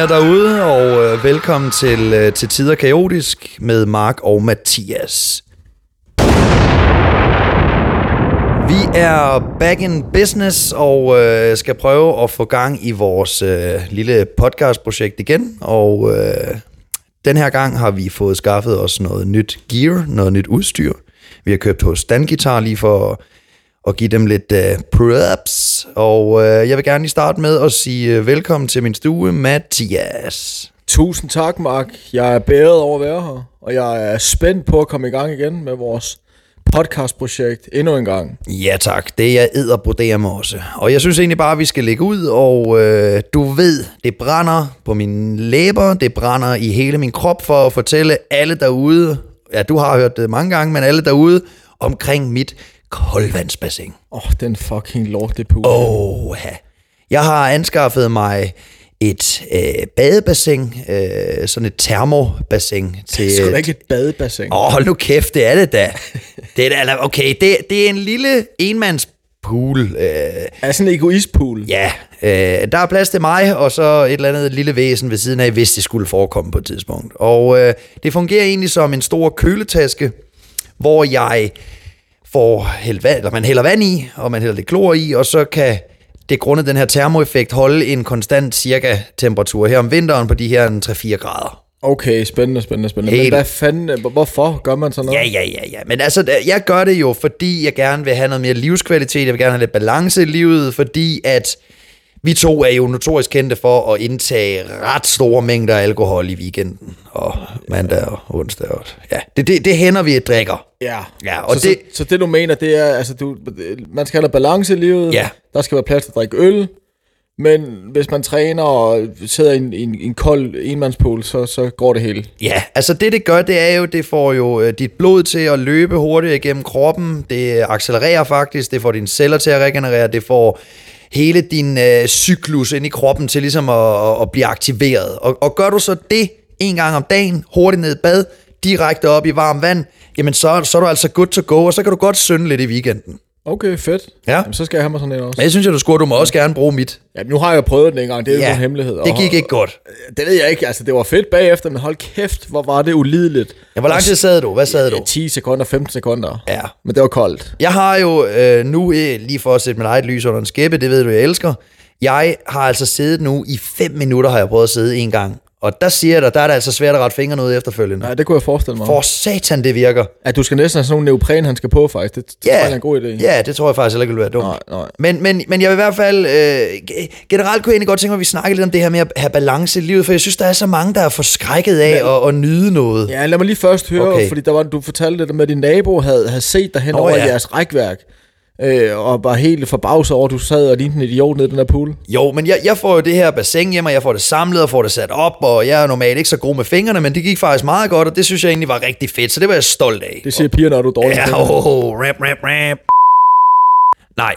jer derude, og øh, velkommen til, øh, til Tider Kaotisk med Mark og Mathias. Vi er back in business og øh, skal prøve at få gang i vores øh, lille podcastprojekt igen. Og øh, den her gang har vi fået skaffet os noget nyt gear, noget nyt udstyr. Vi har købt hos Dan Guitar lige for at give dem lidt uh, props. Og uh, jeg vil gerne lige starte med at sige uh, velkommen til min stue, Mathias. Tusind tak, Mark. Jeg er bæret over at være her, og jeg er spændt på at komme i gang igen med vores podcastprojekt endnu en gang. Ja tak, det er jeg edderbroderer med også. Og jeg synes egentlig bare, at vi skal lægge ud, og øh, du ved, det brænder på mine læber, det brænder i hele min krop for at fortælle alle derude, ja du har hørt det mange gange, men alle derude, omkring mit koldvandsbassin. Åh, oh, den fucking lort, det på. Åh, ja. Jeg har anskaffet mig et øh, badebassin, øh, sådan et termobassin. Til, det er sgu da ikke et badebassin. Åh, hold nu kæft, det er det da. det er da, okay, det, det er en lille enmands pool. Øh, er sådan en egoistpool? Ja, øh, der er plads til mig, og så et eller andet lille væsen ved siden af, hvis det skulle forekomme på et tidspunkt. Og øh, det fungerer egentlig som en stor køletaske, hvor jeg får hældt vand, eller man hælder vand i, og man hælder lidt klor i, og så kan det grundet den her termoeffekt holde en konstant cirka temperatur her om vinteren på de her 3-4 grader. Okay, spændende, spændende, spændende. Helt. Men hvad fanden, hvorfor gør man sådan noget? Ja, ja, ja, ja. Men altså, jeg gør det jo, fordi jeg gerne vil have noget mere livskvalitet, jeg vil gerne have lidt balance i livet, fordi at vi to er jo notorisk kendte for at indtage ret store mængder alkohol i weekenden, og mandag og onsdag. Og, ja, det, det, det hænder vi drikker. Ja, ja og så, det, så, så det du mener, det er, altså du, man skal have balance i livet, ja. der skal være plads til at drikke øl, men hvis man træner og sidder i en, en, en kold enmandspool, så, så går det hele. Ja, altså det det gør, det er jo, det får jo øh, dit blod til at løbe hurtigt igennem kroppen. Det accelererer faktisk, det får dine celler til at regenerere, det får hele din øh, cyklus ind i kroppen til ligesom at, at blive aktiveret. Og, og gør du så det en gang om dagen, hurtigt ned i bad, direkte op i varmt vand, jamen så, så er du altså good to go, og så kan du godt synde lidt i weekenden. Okay, fedt. Ja. Jamen, så skal jeg have mig sådan en også. Men jeg synes, at du skulle, du må også gerne bruge mit. Ja, nu har jeg prøvet den en gang, det er ja, jo en hemmelighed. det gik ikke godt. Det ved jeg ikke, altså det var fedt bagefter, men hold kæft, hvor var det ulideligt. Ja, hvor lang tid sad du? Hvad sad du? 10 sekunder, 15 sekunder. Ja. Men det var koldt. Jeg har jo øh, nu, øh, lige for at sætte mit eget lys under en skæppe, det ved du, jeg elsker. Jeg har altså siddet nu i 5 minutter, har jeg prøvet at sidde en gang. Og der siger jeg dig, der er det altså svært at rette fingrene ud efterfølgende. Nej, det kunne jeg forestille mig. For satan, det virker. At du skal næsten have sådan nogle neopren, han skal på faktisk. Det, det ja, tror jeg er en god idé. Ja, det tror jeg faktisk heller ikke vil være dumt. Nej, nej. Men, men, men jeg vil i hvert fald... Øh, generelt kunne jeg egentlig godt tænke mig, at vi snakker lidt om det her med at have balance i livet, for jeg synes, der er så mange, der er forskrækket af men, at, at nyde noget. Ja, lad mig lige først høre, okay. fordi der var, du fortalte det med, at din nabo havde, havde set dig hen over ja. jeres rækværk øh, og var helt forbavset over, at du sad og lignede en idiot nede i den der pool. Jo, men jeg, jeg får jo det her bassin hjemme, og jeg får det samlet og får det sat op, og jeg er normalt ikke så god med fingrene, men det gik faktisk meget godt, og det synes jeg egentlig var rigtig fedt, så det var jeg stolt af. Det siger piger, når du er dårlig. Ja, oh, oh, rap, rap, rap. Nej,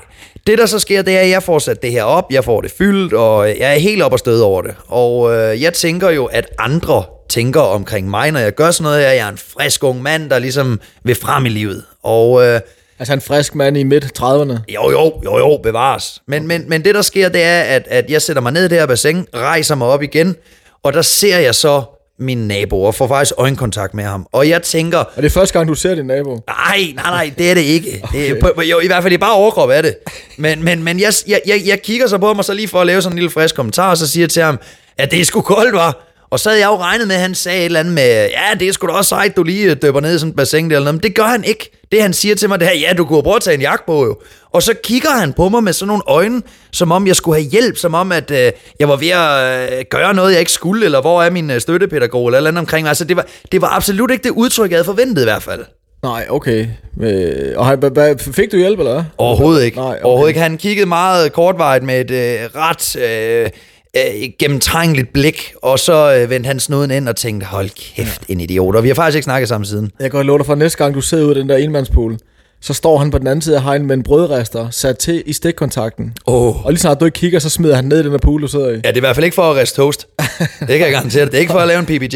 det der så sker, det er, at jeg får sat det her op, jeg får det fyldt, og jeg er helt op og stød over det. Og øh, jeg tænker jo, at andre tænker omkring mig, når jeg gør sådan noget, at jeg er en frisk ung mand, der ligesom vil frem i livet. Og øh, Altså en frisk mand i midt 30'erne? Jo, jo, jo, jo, bevares. Men, men, men det, der sker, det er, at, at jeg sætter mig ned i det her bassin, rejser mig op igen, og der ser jeg så min nabo, og får faktisk øjenkontakt med ham. Og jeg tænker... Og det er første gang, du ser din nabo? Nej, nej, nej, det er det ikke. Okay. Det på, jo, I hvert fald, det er bare overkrop af det. Men, men, men jeg, jeg, jeg, jeg kigger så på mig så lige for at lave sådan en lille frisk kommentar, og så siger jeg til ham, at det er sgu koldt, var. Og så havde jeg jo regnet med, at han sagde et eller andet med, ja, det er sgu da også sejt, du lige døber ned i sådan et bassin der eller noget. Men det gør han ikke. Det han siger til mig, det er, ja, du kunne prøve at tage en jagt på jo. Og så kigger han på mig med sådan nogle øjne, som om jeg skulle have hjælp, som om at øh, jeg var ved at øh, gøre noget, jeg ikke skulle, eller hvor er min øh, støttepædagog, eller, eller andet omkring. Altså, det var, det var absolut ikke det udtryk, jeg havde forventet i hvert fald. Nej, okay. Øh, og hvad, fik du hjælp, eller Overhovedet ikke. Nej, okay. Overhovedet ikke. Han kiggede meget kortvarigt med et øh, ret... Øh, øh, gennemtrængeligt blik, og så øh, vendte han snuden ind og tænkte, hold kæft, ja. en idiot. Og vi har faktisk ikke snakket sammen siden. Jeg kan love dig for, næste gang du sidder ude i den der enmandspool, så står han på den anden side af hegn med en brødrester sat til i stikkontakten. Oh. Og lige snart du ikke kigger, så smider han ned i den der pool, du sidder i. Ja, det er i hvert fald ikke for at reste toast. Det kan jeg garantere. Det er ikke for at lave en PBJ.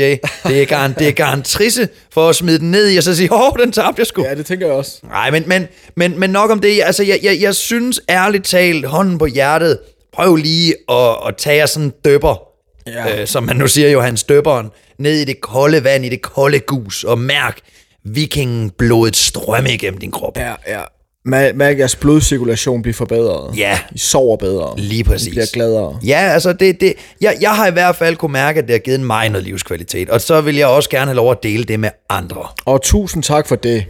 Det er, garant, det er garantrisse for at smide den ned i, og så sige, åh, den tabte jeg sgu. Ja, det tænker jeg også. Nej, men, men, men, men nok om det. Altså, jeg, jeg, jeg synes ærligt talt, hånden på hjertet, prøv lige at, at tage sådan en døber ja. øh, som man nu siger, Johan Støberen, ned i det kolde vand, i det kolde gus, og mærk vikingblodet strømme igennem din krop. Ja, ja. Mærk jeres blodcirkulation bliver forbedret. Ja. I sover bedre. Lige præcis. I bliver gladere. Ja, altså det, det, jeg, jeg har i hvert fald kunne mærke, at det har givet mig noget livskvalitet, og så vil jeg også gerne have lov at dele det med andre. Og tusind tak for det.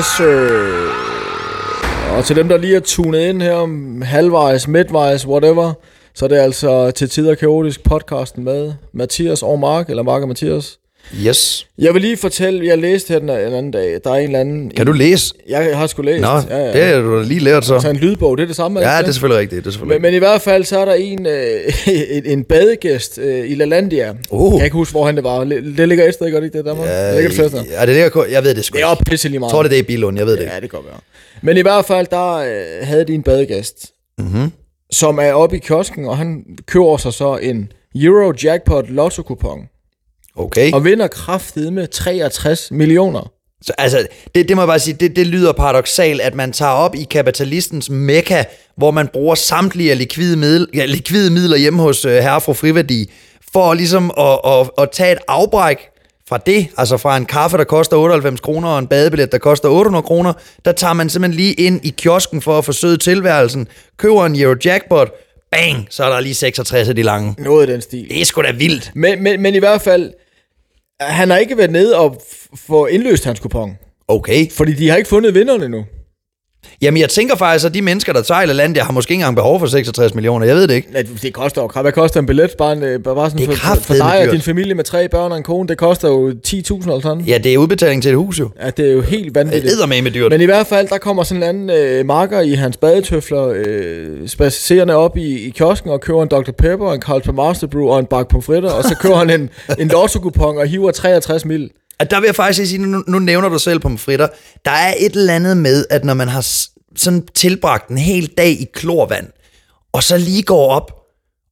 Yes, sir. Øh, og til dem, der lige er tunet ind her halvvejs, midtvejs, whatever, så er det altså til tider kaotisk podcasten med Mathias og Mark, eller Mark og Mathias. Yes. Jeg vil lige fortælle, jeg læste her den anden dag, der er en eller anden... Kan du læse? Jeg har sgu læst. Nå, ja, ja. det har du lige lært så. Altså en lydbog, det er det samme. Ja, det er selvfølgelig rigtigt. Det er selvfølgelig men, men i hvert fald, så er der en, øh, en, en badegæst øh, i LaLandia. Uh. Jeg kan ikke huske, hvor han det var. Det ligger et sted, gør det ikke det, der? Ja, det ligger et sted. Ja, det ligger, jeg ved det sgu Det er op pisse lige meget. Jeg tror, det er det i Bilund, jeg ved det Ja, det kan være. Men i hvert fald, der øh, havde de en badegæst, mm-hmm. som er oppe i kiosken, og han køber sig så en Euro Jackpot lotto kupon Okay. Og vinder kraftigt med 63 millioner. Så, altså, det, det må jeg bare sige, det, det lyder paradoxalt, at man tager op i kapitalistens mekka, hvor man bruger samtlige likvide, middel, ja, likvide midler hjemme hos uh, herre fru Friværdi, for ligesom at, at, at tage et afbræk fra det, altså fra en kaffe, der koster 98 kroner, og en badebillet, der koster 800 kroner, der tager man simpelthen lige ind i kiosken for at forsøge tilværelsen, køber en Euro Jackpot, bang, så er der lige 66 af de lange. Noget af den stil. Det er sgu da vildt. Men, men, men i hvert fald, han har ikke været nede og få indløst hans kupon. Okay. Fordi de har ikke fundet vinderne endnu. Jamen, jeg tænker faktisk, at de mennesker, der sejler land, der har måske ikke engang behov for 66 millioner. Jeg ved det ikke. Ja, det koster jo Hvad koster en billet? Bare, en, øh, bare sådan det for, for, dig og din familie med tre børn og en kone. Det koster jo 10.000 eller sådan. Ja, det er udbetaling til et hus jo. Ja, det er jo helt vanvittigt. Det med med dyrt. Men i hvert fald, der kommer sådan en anden øh, marker i hans badetøfler, øh, spacerende op i, i kiosken og køber en Dr. Pepper, en Carlsberg Master Brew og en bakke pomfritter, og så køber han en, en lotto og hiver 63 mil. At der vil jeg faktisk sige, nu, nu nævner du selv pomfritter, der er et eller andet med, at når man har sådan tilbragt en hel dag i klorvand, og så lige går op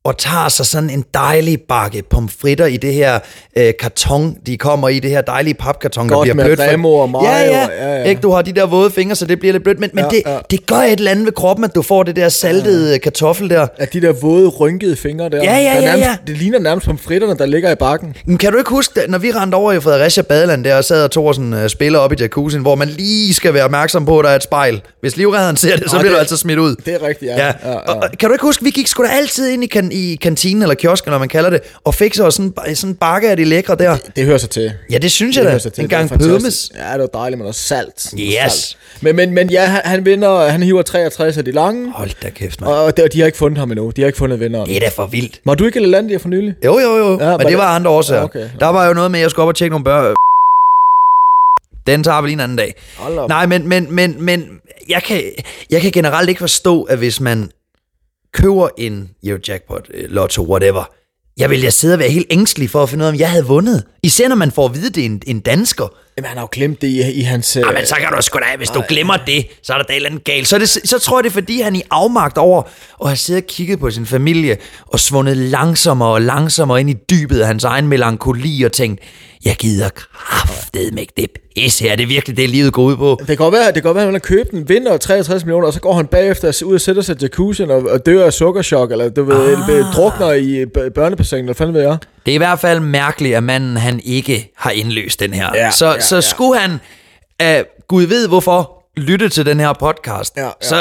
og tager sig sådan en dejlig bakke pomfritter i det her øh, karton, de kommer i, det her dejlige papkarton, Godt der bliver blødt. Remo og mayo, ja, ja, ja, ja. Ikke, du har de der våde fingre, så det bliver lidt blødt, men, men det, ja. det gør et eller andet ved kroppen, at du får det der saltede ja. kartoffel der. At de der våde, rynkede fingre der. Ja, ja, ja, nærmest, ja. Det ligner nærmest pomfritterne, der ligger i bakken. Men kan du ikke huske, når vi rendte over i Fredericia Badeland der, og sad og tog sådan uh, spiller op i jacuzzien, hvor man lige skal være opmærksom på, at der er et spejl. Hvis livredderen ser det, så bliver du altså smidt ud. Det er rigtigt, ja. ja. ja, ja. Og, og, kan du ikke huske, vi gik sgu da altid ind i, kan, i kantinen eller kiosken, eller man kalder det, og fik så sådan, sådan en bakke af de lækre der. Det, det hører sig til. Ja, det synes det jeg da. En gang pødmes. Ja, det var dejligt, men også salt. Yes. Salt. Men, men, men ja, han, han vinder, han hiver 63 af de lange. Hold da kæft, man. Og de, de har ikke fundet ham endnu. De har ikke fundet vinderen. Det er da for vildt. Var du ikke i Landia for nylig? Jo, jo, jo. Ja, men det var andre årsager. Ja, okay. Der var jo noget med, at jeg skulle op og tjekke nogle børn. Den tager vi lige en anden dag. Nej, men, men, men, men jeg, kan, jeg kan generelt ikke forstå, at hvis man køber en Eurojackpot, jackpot, lotto, whatever, jeg ville jeg sidde og være helt ængstelig for at finde ud af, om jeg havde vundet. Især når man får at vide, det er en, en dansker. Jamen, han har jo glemt det i, i hans... Ja, men så kan du sgu da, hvis du glemmer det, så er der da et eller andet galt. Så, det, så tror jeg, det er fordi, han i afmagt over at have siddet og kigget på sin familie og svundet langsommere og langsommere ind i dybet af hans egen melankoli og tænkt, jeg gider kraftet ikke det pisse her. Det er virkelig det, livet går ud på. Det kan godt være, det kan godt være, at han har købt en vinder 63 millioner, og så går han bagefter ud og sætter sig i jacuzzien og, og dør af sukkerchok, eller du ved, ah. drukner i børnebassinet, eller fanden ved jeg. Det er i hvert fald mærkeligt, at manden han ikke har indløst den her. Ja, så, ja, så ja. skulle han, uh, Gud ved hvorfor, lytte til den her podcast, ja, ja. så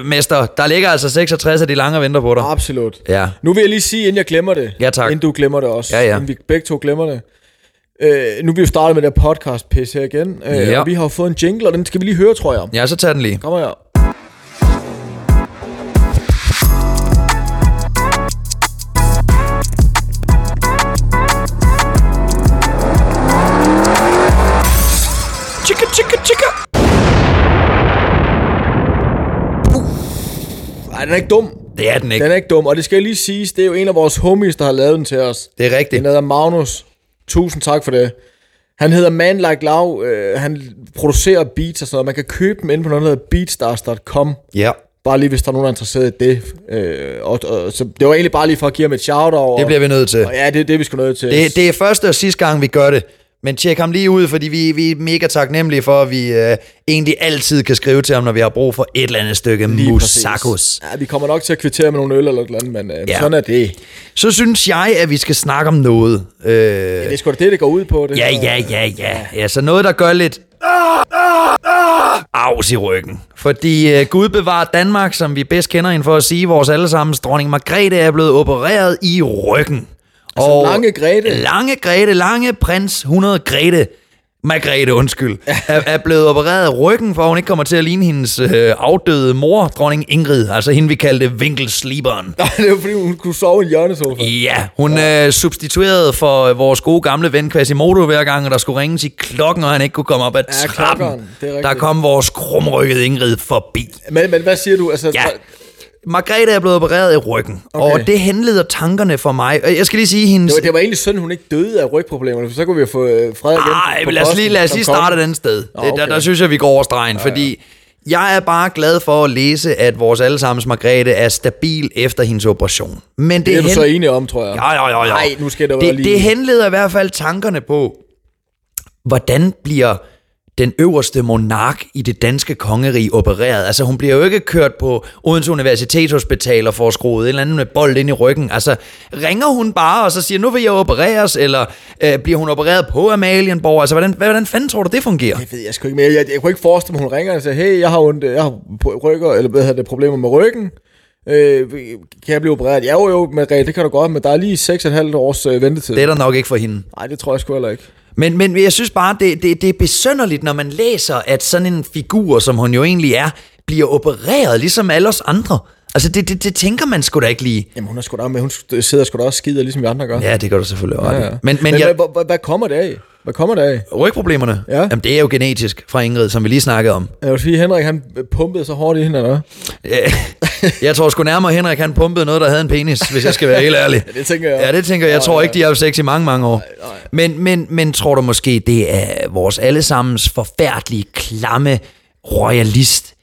uh, mester, der ligger altså 66 af de lange venter på dig. Absolut. Ja. Nu vil jeg lige sige, inden jeg glemmer det, ja, tak. inden du glemmer det også, ja, ja. inden vi begge to glemmer det, Øh, nu er vi jo startet med det podcast pis her igen, øh, ja. og vi har fået en jingle, og den skal vi lige høre, tror jeg. Ja, så tag den lige. Kommer her. Den er ikke dum. Det er den ikke. Den er ikke dum, og det skal lige siges, det er jo en af vores homies, der har lavet den til os. Det er rigtigt. Den hedder Magnus. Tusind tak for det. Han hedder Man Like Lav. Øh, han producerer beats og sådan noget. Man kan købe dem inde på noget, der hedder beatstars.com. Ja. Bare lige, hvis der er nogen, der er interesseret i det. Øh, og, og, så det var egentlig bare lige for at give ham et shout over. Det bliver vi nødt til. Og ja, det er det, vi skal nødt til. Det, det er første og sidste gang, vi gør det. Men tjek ham lige ud, fordi vi, vi er mega taknemmelige for, at vi øh, egentlig altid kan skrive til ham, når vi har brug for et eller andet stykke Lige musakos. Ja, vi kommer nok til at kvittere med nogle øl eller et eller andet, men øh, Ja. sådan er det. Så synes jeg, at vi skal snakke om noget. Øh, Ja, det er sgu da det, det går ud på. Det ja, her. ja, ja, ja. Ja, så noget, der gør lidt afs i ryggen. Fordi uh, Gud bevarer Danmark, som vi bedst kender hende for at sige, vores allesammens dronning Margrethe er blevet opereret i ryggen. Altså, Lange Grete. Lange Grete, Lange Prins 100 Grete. Margrethe, undskyld, er, er blevet opereret af ryggen, for hun ikke kommer til at ligne hendes øh, afdøde mor, dronning Ingrid, altså hende vi kaldte vinkelsliberen. Nej, det er jo fordi, hun kunne sove i en hjørnesofa. Ja, hun er substitueret for øh, vores gode gamle ven Quasimodo hver gang, der skulle ringes i klokken, og han ikke kunne komme op ad Ja, trappen. rigtigt. der kom vores krumrykkede Ingrid forbi. Men, men hvad siger du? Altså, Ja. Margrethe er blevet opereret i ryggen, okay. Okay. og det henleder tankerne for mig. Jeg skal lige sige, hendes... det, var, det var egentlig synd, hun ikke døde af rygproblemerne, for så kunne vi jo få øh, fred igen. Ej, på lad os lige, lad os lige starte den sted. Nå, Det, der, okay. der synes jeg, vi går over stregen, fordi jeg er bare glad for at læse, at vores allesammens Margrethe er stabil efter hendes operation. Men det, Det er du hen- så enig om, tror jeg. Ja, ja, ja, ja. Nej, nu skal det det, lige... det henleder i hvert fald tankerne på, hvordan bliver den øverste monark i det danske kongerige opereret. Altså, hun bliver jo ikke kørt på Odense Universitetshospital og får skruet en eller anden med bold ind i ryggen. Altså, ringer hun bare og så siger, nu vil jeg opereres, eller øh, bliver hun opereret på Amalienborg? Altså, hvordan, hvordan fanden tror du, det fungerer? Det ved jeg sgu ikke mere. Jeg, jeg, jeg kunne ikke forestille mig, hun ringer og siger, hey, jeg har, ondt, jeg har rykker, eller hvad hedder det, problemer med ryggen. Øh, kan jeg blive opereret? Ja, jo, jo, Margrethe, det kan du godt, men der er lige 6,5 års øh, ventetid. Det er der nok ikke for hende. Nej, det tror jeg sgu heller ikke. Men, men jeg synes bare, det, det, det er besønderligt, når man læser, at sådan en figur, som hun jo egentlig er, bliver opereret, ligesom alle os andre. Altså, det, det, det tænker man sgu da ikke lige. Jamen, hun er sgu da med, hun sidder sgu da også skider, ligesom vi andre gør. Ja, det gør du selvfølgelig. Ja, Ja, ja. Men, men, men jeg, hvad, hvad, hvad kommer det af? Hvad kommer det af? rygproblemerne, Ja. jamen, det er jo genetisk fra Ingrid, som vi lige snakkede om. Jeg vil sige, Henrik han pumpede så hårdt i hende, eller jeg tror sgu nærmere, Henrik han pumpede noget, der havde en penis, hvis jeg skal være helt ærlig. Ja, det tænker jeg. Ja, det tænker jeg. Jeg tror ikke, de har haft sex i mange, mange år. Men, men, men tror du måske, det er vores allesammens forfærdelige, klamme royalist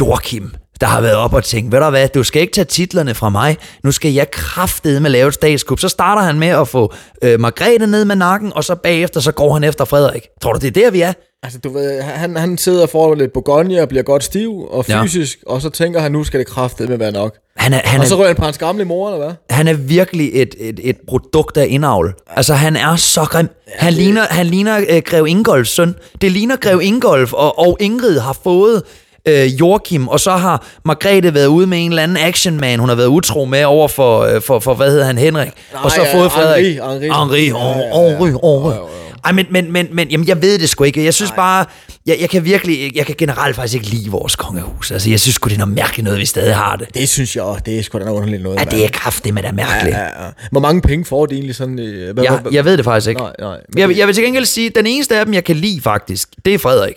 Joachim, der har været op og tænkt, ved du hvad, du skal ikke tage titlerne fra mig, nu skal jeg kraftedeme lave et statskup. Så starter han med at få øh, Margrethe ned med nakken, og så bagefter, så går han efter Frederik. Tror du, det er der, vi er? Altså, du ved, han, han sidder og får lidt Bourgogne og bliver godt stiv og fysisk, ja. og så tænker han, nu skal det kraftedeme være nok. Han er, han Og så er, rører han på hans gamle mor, eller hvad? han er virkelig et, et, et produkt af indavl. Altså, han er så grim. Han ligner, han ligner øh, Grev Ingolfs søn. Det ligner Grev Ingolf, og, og Ingrid har fået øh, Joachim, og så har Margrethe været ude med en eller anden actionman, hun har været utro med over for, øh, for, for hvad hedder han, Henrik, Nej, og så ja, fået Frederik. Henri, Henri. Henri, Henri. Ej, men, men, men, men jamen, jeg ved det sgu ikke. Jeg synes bare, jeg, jeg kan virkelig, jeg kan generelt faktisk ikke lide vores kongehus. Altså, jeg synes sgu, det er noget mærkeligt noget, vi stadig har det. Det synes jeg også, det er sgu da noget underligt noget. Ja, det er kraftigt, men det er mærkeligt. Ja, ja, ja. Hvor mange penge får de egentlig sådan? øh, Jeg, jeg ved det faktisk ikke. Nej, nej. Jeg, jeg vil til gengæld sige, at den eneste af dem, jeg kan lide faktisk, det er Frederik.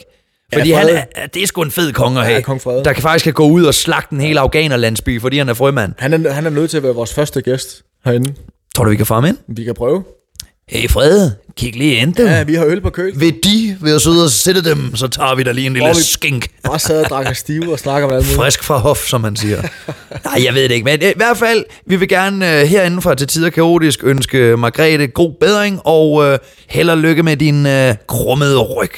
Fordi Ja, han Frederik. er, det er sgu en fed konge at Ja, have, kong Frederik. der kan faktisk kan gå ud og slagte en hel afghanerlandsby, fordi han er frømand. Han er, han er nødt til at være vores første gæst herinde. Tror du, vi kan få ham ind? Vi kan prøve. Hey Frede, kig lige ind, du. Ja, vi har øl på køl. Vil de ved at sidde og sætte dem, så tager vi da lige en lille Hvor vi- skink. Bare sad og drak stive og snakker om alt muligt. Frisk fra hof, som man siger. Nej, jeg ved det ikke, men i hvert fald, vi vil gerne uh, herinde fra til tider kaotisk ønske Margrethe god bedring, og uh, held og lykke med din uh, krummede ryg.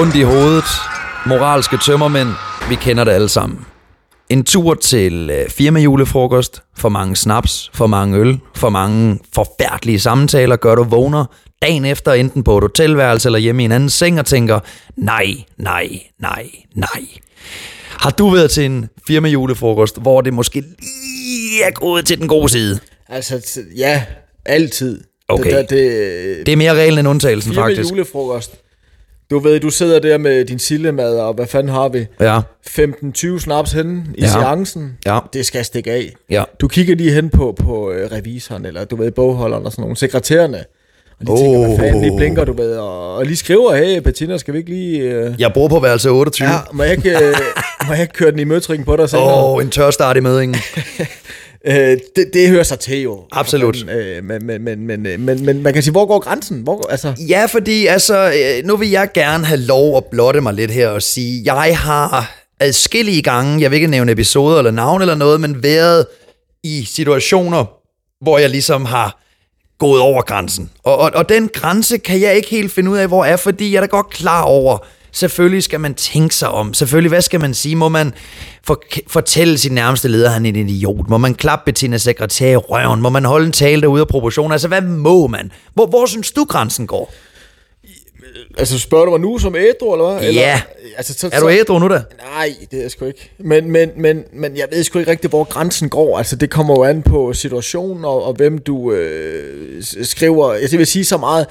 Ondt i hovedet, moralske tømmermænd, vi kender det alle sammen. En tur til øh, firmajulefrokost, for mange snaps, for mange øl, for mange forfærdelige samtaler, gør du vågner dagen efter enten på et hotelværelse eller hjemme i en anden seng og tænker, nej, nej, nej, nej. Har du været til en firmajulefrokost, hvor det måske lige er gået til den gode side? Altså, ja, altid. Okay. Det, det, Det er mere reglen end undtagelsen, faktisk. julefrokost. Du ved, du sidder der med din sillemad, og hvad fanden har vi? Ja, 15-20 snaps henne i Ja. seancen. Ja. Det skal stikke af. ja. Du kigger lige hen på, på øh, revisoren, eller du ved, bogholderen og sådan nogle, sekretærerne. Og de oh. tænker, hvad fanden, de blinker, du ved, og, og lige skriver, hey, Bettina, skal vi ikke lige... Øh... Jeg bor på værelse 28. Ja, må jeg ikke, øh, må jeg ikke køre den i møtrikken på dig Åh, senere? oh, en tør start i mødingen. Øh, det, det hører sig til jo. Absolut. Øh, men, men, men, men, men, men, men man kan sige, hvor går grænsen? Hvor, altså, Ja, fordi altså, øh, nu vil jeg gerne have lov at blotte mig lidt her og sige, jeg har adskillige gange, jeg vil ikke nævne episoder eller navn eller noget, men været i situationer, hvor jeg ligesom har gået over grænsen. Og, og, og den grænse kan jeg ikke helt finde ud af, hvor er, fordi jeg er da godt klar over, selvfølgelig skal man tænke sig om. Selvfølgelig, hvad skal man sige? Må man for, fortælle sin nærmeste leder, at han er en idiot? Må man klappe Bettina sekretær i røven? Må man holde en tale derude af proportioner? Altså, hvad må man? Hvor, hvor synes du, grænsen går? altså spørger du mig nu som ædru, eller hvad? Eller, Ja. Altså, så, Er du ædru nu da? Nej, det er jeg sgu ikke. Men, men, men, men jeg ved sgu ikke rigtig, hvor grænsen går. Altså, det kommer jo an på situationen, og, og hvem du øh, skriver. Jeg vil sige så meget,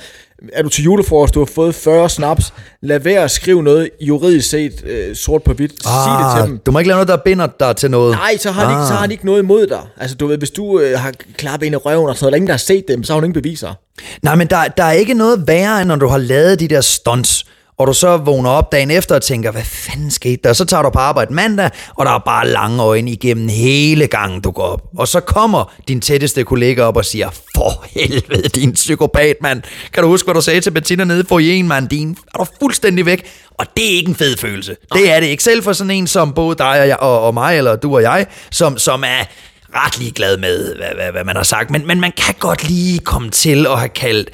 er du til julefrokost, du har fået 40 snaps, lad være at skrive noget juridisk set øh, sort på hvidt. Sig det til dem. du må ikke lave noget, der binder dig til noget. Nej, så har, de, ikke, så har de ikke noget imod dig. Altså, du ved, hvis du øh, har klappet ind i røven, og så er der ingen, der har set dem, så har hun ingen beviser. Nej, men der, der er ikke noget værre, end når du har lavet de der stunts, og du så vågner op dagen efter og tænker, hvad fanden skete der? Så tager du på arbejde mandag, og der er bare lange øjne igennem hele gangen, du går op. Og så kommer din tætteste kollega op og siger, for helvede, din psykopat, mand. Kan du huske, hvad du sagde til Bettina nede for en mand? Din er du fuldstændig væk. Og det er ikke en fed følelse. Det er det ikke. Selv for sådan en som både dig og, jeg, og, og mig, eller du og jeg, som, som er ret ligeglad med, hvad, hvad, hvad man har sagt. Men, men man kan godt lige komme til at have kaldt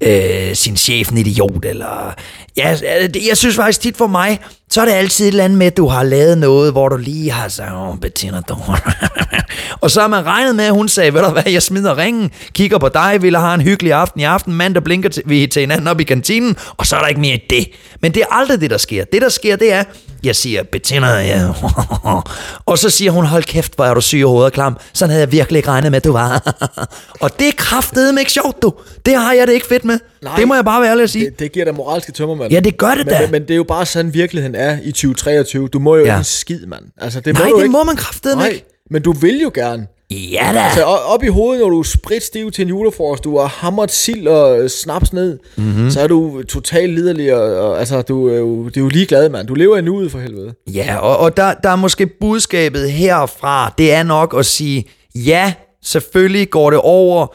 øh, sin chef en idiot, eller... Ja, altså, jeg synes faktisk tit for mig, så er det altid et eller andet med, at du har lavet noget, hvor du lige har sagt, åh, Bettina Dorn. og så har man regnet med, at hun sagde, ved du hvad, jeg smider ringen, kigger på dig, vil have en hyggelig aften i aften, mandag blinker til, vi til hinanden op i kantinen, og så er der ikke mere i det. Men det er aldrig det, der sker. Det, der sker, det er, jeg siger, Bettina, ja. og så siger hun, hold kæft, hvor er du syg i hovedet klam. Sådan havde jeg virkelig ikke regnet med, at du var. og det er kraftedeme ikke sjovt, du. Det har jeg det ikke fedt med. Nej. det må jeg bare være ærlig at sige. Det, det giver dig moralske tømmermand. Ja, det gør det men, da. Men, men det er jo bare sådan, virkeligheden er i 2023. Du må jo Ja. ikke skid, mand. Altså, det Nej, må det ikke. må man kraftedeme Nej, ikke. men du vil jo gerne. Ja da. Altså, op i hovedet, når du er spritstiv til en julefrokost, du har hamret sild og øh, snaps ned, Mhm. mm-hmm. så er du totalt liderlig, og, og altså, du er jo, det er jo ligeglad, mand. Du lever i nuet for helvede. Ja, og, og der, der er måske budskabet herfra, det er nok at sige, ja, selvfølgelig går det over,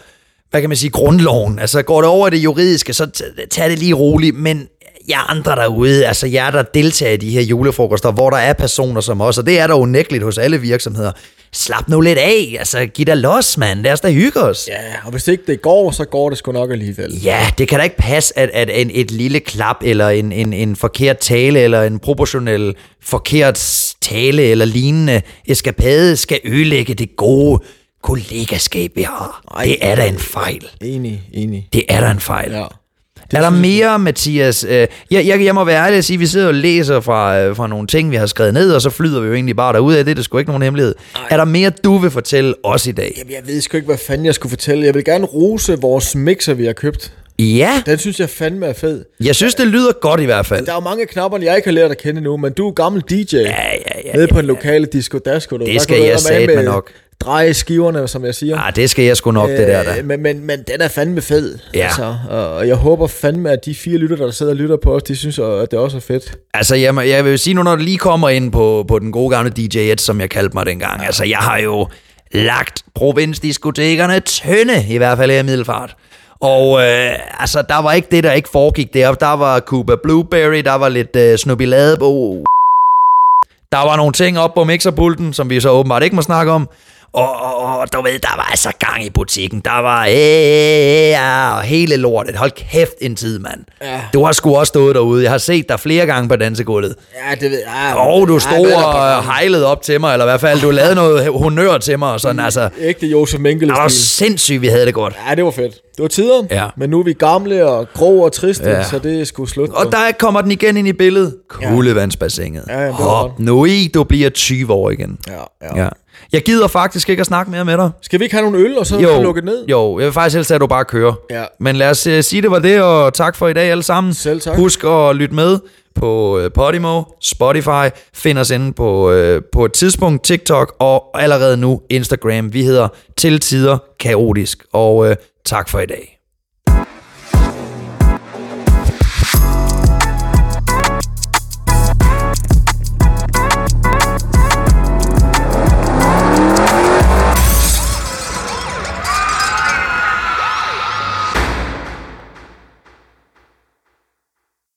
hvad kan man sige, grundloven. Altså går det over det juridiske, så tag det lige roligt, men jer andre derude, altså jer, der deltager i de her julefrokoster, hvor der er personer som os, og det er der unægteligt hos alle virksomheder. Slap nu lidt af, altså giv dig los, mand. Lad os da hygge os. Ja, og hvis ikke det går, så går det sgu nok alligevel. Ja, det kan da ikke passe, at, at en, et lille klap, eller en, en, en forkert tale, eller en proportionel forkert tale, eller lignende eskapade, skal ødelægge det gode kollegaskab, vi har. Ej, det er da en fejl. Enig, enig. Det er da en fejl. Ja. Er der mere, Mathias? Øh, jeg, jeg, jeg må være ærlig at sige, at vi sidder og læser fra, øh, fra nogle ting, vi har skrevet ned, og så flyder vi jo egentlig bare derud af det. Det er sgu ikke nogen hemmelighed. Er der mere, du vil fortælle os i dag? Jamen, jeg ved sgu ikke, hvad fanden jeg skulle fortælle. Jeg vil gerne rose vores mixer, vi har købt. Ja, Den synes jeg fandme er fed. jeg synes, det lyder godt i hvert fald. Der er jo mange af knapperne, jeg ikke har lært at kende nu, men du er gammel DJ. Ja, ja, ja, Nede på en lokale disco dasko. Du. Det Der skal jeg satme med nok. Dreje skiverne, som jeg siger. Ah, det skal jeg sgu nok, det der da. Øh, Men, men, men den er fandme fed. Ja. Altså, og jeg håber fandme, at de fire lytter, der sidder og lytter på os, de synes, at det også er fedt. Altså, jeg, jeg vil sige nu, når du lige kommer ind på, på den gode gamle DJ Ed, som jeg kaldte mig dengang. Altså, jeg har jo lagt provinsdiskotekerne tynde, i hvert fald her i Middelfart. Og øh, altså, der var ikke det, der ikke foregik deroppe. Der var Cuba Blueberry, der var lidt øh, Snoopy Ladebo. Der var nogle ting op på mixerpulten, som vi så åbenbart ikke må snakke om. Og, og, og du ved, der var altså gang i butikken. Der var øh, ja, og hele lortet. Hold kæft en tid, mand. Ja. Du har sgu også stået derude. Jeg har set dig flere gange på dansegulvet. Ja, det ved jeg. Og du stod og hejlede op til mig, eller i hvert fald, du lavede noget honør til mig, og sådan, altså. Ægte Josef Mengele Det var sindssygt, vi havde det godt. Ja, det var fedt. Det var tider, Ja. men nu er vi gamle og grå og triste, Ja. ja. så det er sgu slut. Og der kommer den igen ind i billedet. Kuldevandsbassinet. Ja, ja, var Hop nu i, du bliver 20 år igen. Ja, ja. Ja. Jeg gider faktisk ikke at snakke mere med dig. Skal vi ikke have nogle øl, og så Jo, lukke ned? jo, jeg vil faktisk helst have, at du bare kører. Ja. Men lad os uh, sige, det var det, og tak for i dag alle sammen. Selv tak. Husk at lytte med på uh, Podimo, Spotify, find os inde på, uh, på et tidspunkt TikTok, og allerede nu Instagram. Vi hedder Til Tider Kaotisk, og uh, tak for i dag.